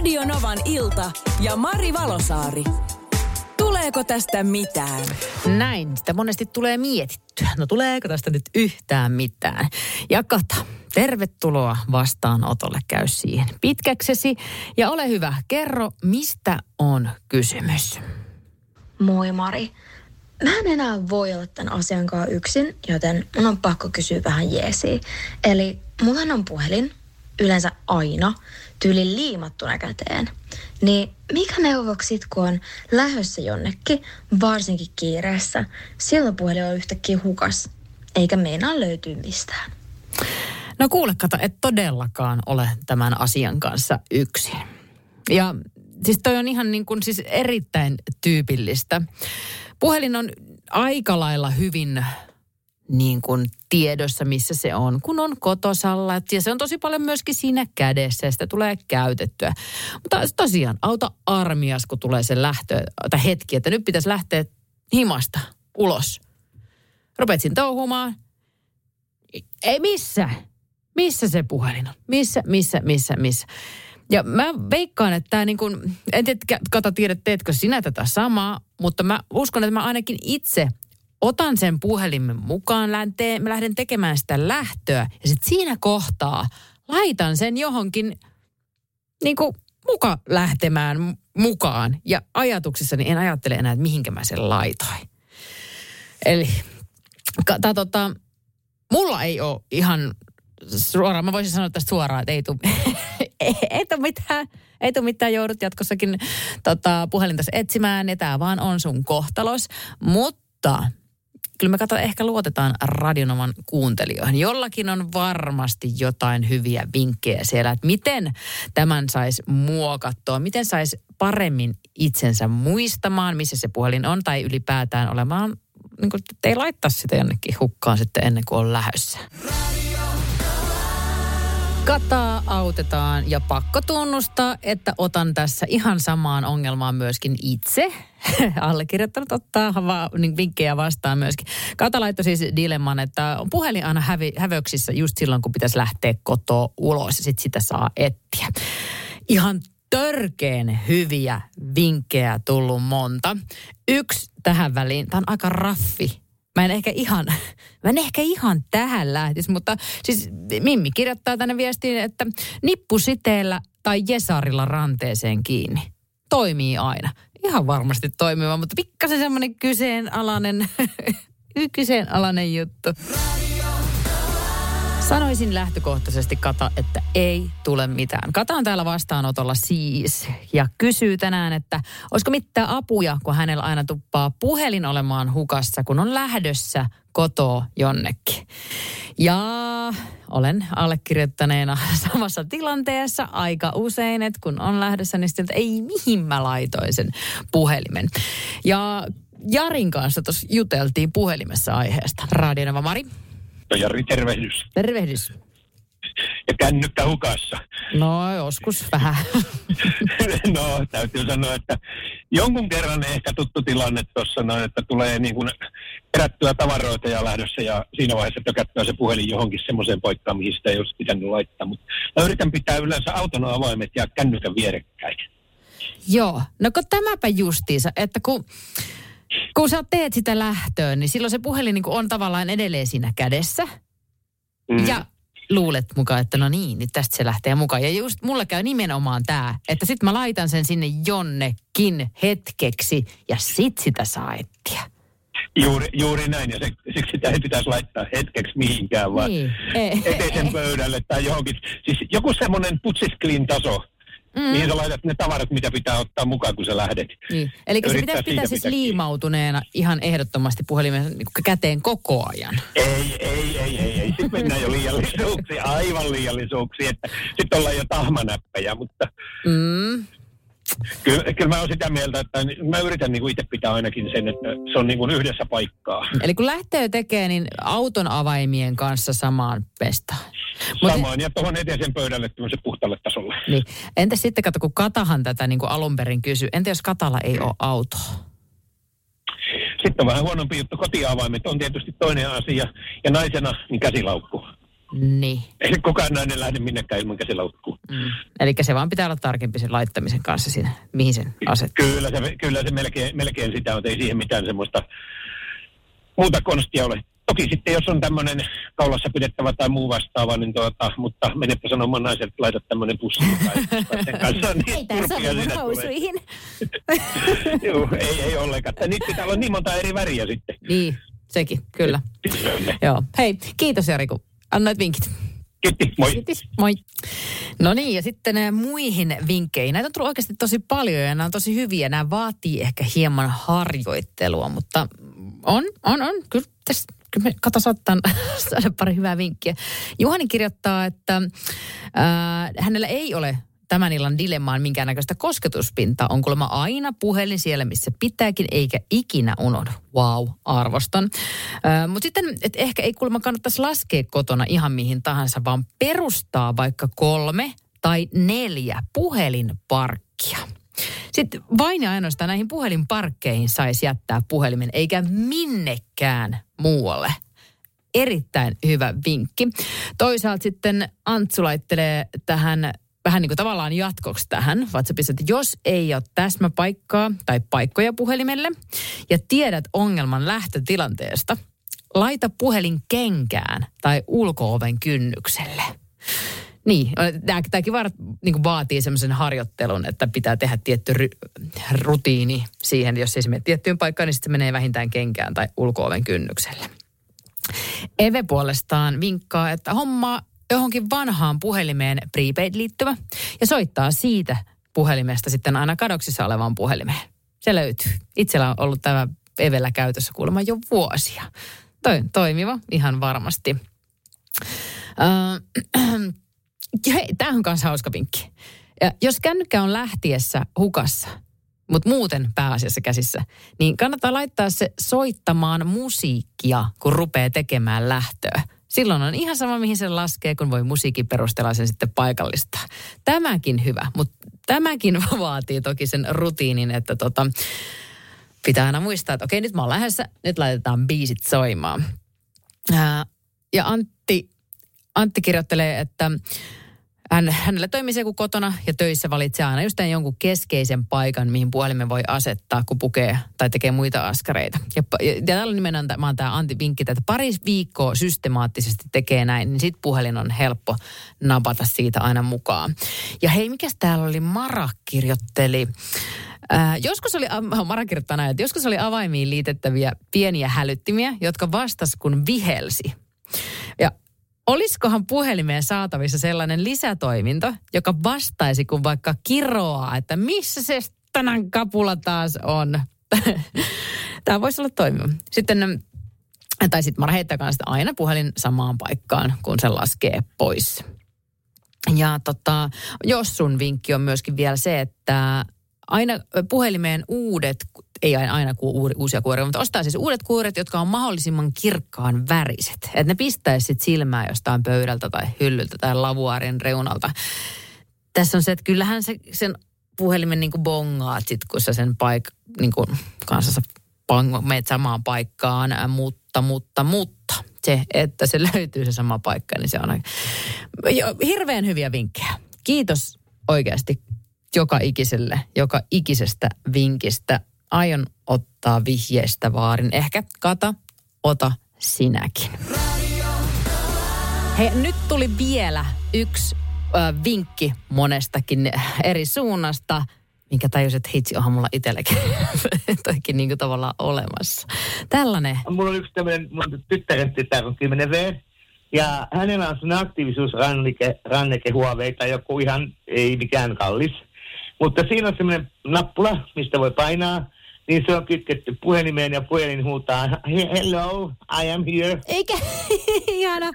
Radio Novan ilta ja Mari Valosaari. Tuleeko tästä mitään? Näin, sitä monesti tulee mietittyä. No tuleeko tästä nyt yhtään mitään? Ja kata, tervetuloa vastaanotolle, käy siihen pitkäksesi. Ja ole hyvä, kerro, mistä on kysymys? Moi Mari. Mä en enää voi olla tämän asian kanssa yksin, joten mun on pakko kysyä vähän jeesiä. Eli mulla on puhelin, yleensä aina, tyyli liimattuna käteen. Niin mikä neuvoksi kun on lähössä jonnekin, varsinkin kiireessä, silloin puhelin on yhtäkkiä hukas, eikä meinaa löytyy mistään. No kuule, kata, et todellakaan ole tämän asian kanssa yksin. Ja siis toi on ihan niin kuin siis erittäin tyypillistä. Puhelin on aika lailla hyvin niin kuin tiedossa, missä se on, kun on kotosalla. Ja se on tosi paljon myöskin siinä kädessä ja sitä tulee käytettyä. Mutta tosiaan, auta armias, kun tulee se lähtö, tai hetki, että nyt pitäisi lähteä himasta ulos. Rupet siinä touhumaan. Ei missä. Missä se puhelin on? Missä, missä, missä, missä? Ja mä veikkaan, että tämä niin kuin, en tiedä, kata tiedä, teetkö sinä tätä samaa, mutta mä uskon, että mä ainakin itse otan sen puhelimen mukaan, lähtee, mä lähden tekemään sitä lähtöä ja sitten siinä kohtaa laitan sen johonkin niin kuin muka lähtemään mukaan. Ja ajatuksissani en ajattele enää, että mihinkä mä sen laitoin. Eli kata, tota, mulla ei ole ihan suoraan, mä voisin sanoa tästä suoraan, että ei tule, ei, ei mitään, ei tule mitään, joudut jatkossakin tota, puhelinta etsimään ja tämä vaan on sun kohtalos. Mutta kyllä me kato, ehkä luotetaan radionoman kuuntelijoihin. Jollakin on varmasti jotain hyviä vinkkejä siellä, että miten tämän saisi muokattua, miten saisi paremmin itsensä muistamaan, missä se puhelin on, tai ylipäätään olemaan, niin kuin, ei laittaa sitä jonnekin hukkaan sitten ennen kuin on lähössä. Kataa autetaan ja pakko tunnustaa, että otan tässä ihan samaan ongelmaan myöskin itse. Allekirjoittanut ottaa va- niin vinkkejä vastaan myöskin. Kata laittoi siis dilemman, että on puhelin aina hävi- hävöksissä just silloin, kun pitäisi lähteä kotoa ulos ja sitten sitä saa etsiä. Ihan törkeen hyviä vinkkejä tullut monta. Yksi tähän väliin, tämä on aika raffi Mä en ehkä ihan, mä en ehkä ihan tähän lähtisi, mutta siis Mimmi kirjoittaa tänne viestiin, että nippusiteellä tai jesarilla ranteeseen kiinni. Toimii aina. Ihan varmasti toimiva, mutta pikkasen semmoinen kyseenalainen, kyseenalainen juttu. Sanoisin lähtökohtaisesti Kata, että ei tule mitään. Kata on täällä vastaanotolla siis ja kysyy tänään, että olisiko mitään apuja, kun hänellä aina tuppaa puhelin olemaan hukassa, kun on lähdössä kotoa jonnekin. Ja olen allekirjoittaneena samassa tilanteessa aika usein, että kun on lähdössä, niin sitten, ei mihin mä laitoin sen puhelimen. Ja Jarin kanssa tuossa juteltiin puhelimessa aiheesta. Radionova Mari. No Jari, tervehdys. Tervehdys. Ja kännykkä hukassa. No joskus vähän. no täytyy sanoa, että jonkun kerran ehkä tuttu tilanne tuossa noin, että tulee niin kuin kerättyä tavaroita ja lähdössä ja siinä vaiheessa tökättyä se puhelin johonkin semmoiseen paikkaan, mihin sitä ei olisi pitänyt laittaa. Mutta mä yritän pitää yleensä auton avaimet ja kännykän vierekkäin. Joo, no kun tämäpä justiinsa, että kun kun sä teet sitä lähtöön, niin silloin se puhelin niin on tavallaan edelleen siinä kädessä. Mm. Ja luulet mukaan, että no niin, nyt tästä se lähtee mukaan. Ja just mulla käy nimenomaan tämä, että sit mä laitan sen sinne jonnekin hetkeksi ja sit sitä saa etsiä. Juuri, juuri näin, ja se, siksi sitä ei pitäisi laittaa hetkeksi mihinkään, vaan niin. eteisen pöydälle tai johonkin. Siis joku semmoinen putsisklin taso, Mm. Mihin sä laitat ne tavarat, mitä pitää ottaa mukaan, kun sä lähdet. Niin. Eli se pitää pitää siis liimautuneena ihan ehdottomasti puhelimen niin käteen koko ajan. Ei, ei, ei, ei. ei. Sitten mennään jo liiallisuuksiin, aivan liiallisuuksiin. Sitten ollaan jo tahmanäppejä, mutta... Mm. Kyllä, kyllä mä oon sitä mieltä, että mä yritän niin kuin itse pitää ainakin sen, että se on niin kuin yhdessä paikkaa. Eli kun lähtee tekemään, niin auton avaimien kanssa samaan pestaan. Mut Samaan ja tuohon eteisen pöydälle tämmöisen puhtaalle tasolle. Niin. Entä sitten, kato, kun Katahan tätä niin kuin alun perin kysyi, entä jos Katalla ei ole autoa? Sitten on vähän huonompi juttu. Kotiavaimet on tietysti toinen asia. Ja naisena niin käsilaukku. Niin. Ei kukaan nainen lähde minnekään ilman käsilaukkua. Mm. Eli se vaan pitää olla tarkempi sen laittamisen kanssa siinä, mihin sen asettaa. Kyllä se, kyllä se melkein, melkein sitä on, ei siihen mitään semmoista muuta konstia ole. Toki sitten jos on tämmöinen kaulassa pidettävä tai muu vastaava, niin tuota, mutta menepä sanomaan naiset, että laitat tämmöinen pussi tai, sen kanssa. Niin ei tämä sovi housuihin. Joo, ei, ei ollenkaan. Niitä pitää olla niin monta eri väriä sitten. Niin, sekin, kyllä. Joo. Hei, kiitos Jari, kun annoit vinkit. Kiitti, moi. Kiitos, moi. No niin, ja sitten äh, muihin vinkkeihin. Näitä on tullut oikeasti tosi paljon ja nämä on tosi hyviä. Nämä vaatii ehkä hieman harjoittelua, mutta on, on, on. Kyllä tässä kyllä me kato saattaa saada pari hyvää vinkkiä. Juhani kirjoittaa, että äh, hänellä ei ole tämän illan dilemmaan minkäännäköistä kosketuspintaa. On kuulemma aina puhelin siellä, missä pitääkin, eikä ikinä unohdu. Wow, arvostan. Mutta sitten, että ehkä ei kuulemma kannattaisi laskea kotona ihan mihin tahansa, vaan perustaa vaikka kolme tai neljä puhelinparkkia. Sitten vain ja ainoastaan näihin puhelinparkkeihin saisi jättää puhelimen, eikä minnekään muualle. Erittäin hyvä vinkki. Toisaalta sitten Antsu laittelee tähän vähän niin kuin tavallaan jatkoksi tähän WhatsAppissa, että jos ei ole täsmäpaikkaa tai paikkoja puhelimelle ja tiedät ongelman lähtötilanteesta, laita puhelin kenkään tai ulkooven kynnykselle. Niin, tämäkin var, niin vaatii semmoisen harjoittelun, että pitää tehdä tietty ry, rutiini siihen. Jos ei se mene tiettyyn paikkaan, niin sitten se menee vähintään kenkään tai ulkooven kynnykselle. Eve puolestaan vinkkaa, että hommaa johonkin vanhaan puhelimeen prepaid-liittymä ja soittaa siitä puhelimesta sitten aina kadoksissa olevaan puhelimeen. Se löytyy. Itsellä on ollut tämä Evellä käytössä kuulemma jo vuosia. Toi, toimiva ihan varmasti. Äh, hei, tämä on kanssa hauska vinkki. Ja jos kännykkä on lähtiessä hukassa, mutta muuten pääasiassa käsissä, niin kannattaa laittaa se soittamaan musiikkia, kun rupeaa tekemään lähtöä. Silloin on ihan sama, mihin se laskee, kun voi musiikin perusteella sen sitten paikallista. Tämäkin hyvä, mutta tämäkin vaatii toki sen rutiinin, että tota, pitää aina muistaa, että okei, nyt mä oon lähdössä, nyt laitetaan biisit soimaan. Ää, ja Antti, Antti kirjoittelee, että hän, hänellä toimii se, kun kotona ja töissä valitsee aina just jonkun keskeisen paikan, mihin puhelimen voi asettaa, kun pukee tai tekee muita askareita. Ja, ja, ja täällä nimenomaan tämä Antti vinkki, että pari viikkoa systemaattisesti tekee näin, niin sitten puhelin on helppo napata siitä aina mukaan. Ja hei, mikä täällä oli? Mara kirjoitteli. Äh, joskus oli, Mara kirjoittaa näin, että joskus oli avaimiin liitettäviä pieniä hälyttimiä, jotka vastas kun vihelsi. Ja Olisikohan puhelimeen saatavissa sellainen lisätoiminto, joka vastaisi kun vaikka kiroaa, että missä se tänään kapula taas on. Tämä voisi olla toimiva. Sitten, tai sitten Mara heittää kanssa aina puhelin samaan paikkaan, kun se laskee pois. Ja tota, jos sun vinkki on myöskin vielä se, että aina puhelimeen uudet ei aina ku, uusia kuoria, mutta ostaa siis uudet kuoret, jotka on mahdollisimman kirkkaan väriset. Että ne pistäisi sit silmää jostain pöydältä tai hyllyltä tai lavuaarin reunalta. Tässä on se, että kyllähän se, sen puhelimen niin kuin bongaat sit, kun sä sen paik, niin kuin kanssa meet samaan paikkaan, mutta, mutta, mutta se, että se löytyy se sama paikka, niin se on jo, hirveän hyviä vinkkejä. Kiitos oikeasti joka ikiselle, joka ikisestä vinkistä aion ottaa vihjeestä vaarin. Ehkä Kata, ota sinäkin. Hei, nyt tuli vielä yksi ö, vinkki monestakin eri suunnasta, minkä tajusin, että hitsi, onhan mulla itselläkin toikin niin tavallaan olemassa. Tällainen. Mulla on yksi tämmöinen, mun tyttären tytär on 10 V, ja hänellä on sellainen aktiivisuusranneke, ranneke huoveita, joku ihan ei mikään kallis. Mutta siinä on semmoinen nappula, mistä voi painaa, niin se on kytketty puhelimeen ja puhelin huutaa, hello, I am here. Eikä, ihana.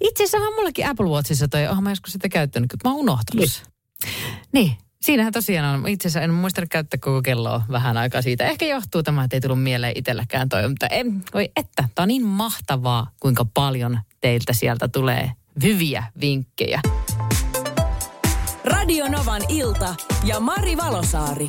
Itse asiassa on mullakin Apple Watchissa toi, oh mä joskus sitä käyttänyt, mutta mä oon unohtanut niin. niin. Siinähän tosiaan on. Itse asiassa en muista käyttää koko kelloa vähän aikaa siitä. Ehkä johtuu tämä, että ei tullut mieleen itselläkään toi. Mutta en, voi että, tämä on niin mahtavaa, kuinka paljon teiltä sieltä tulee hyviä vinkkejä. Radio Novan ilta ja Mari Valosaari.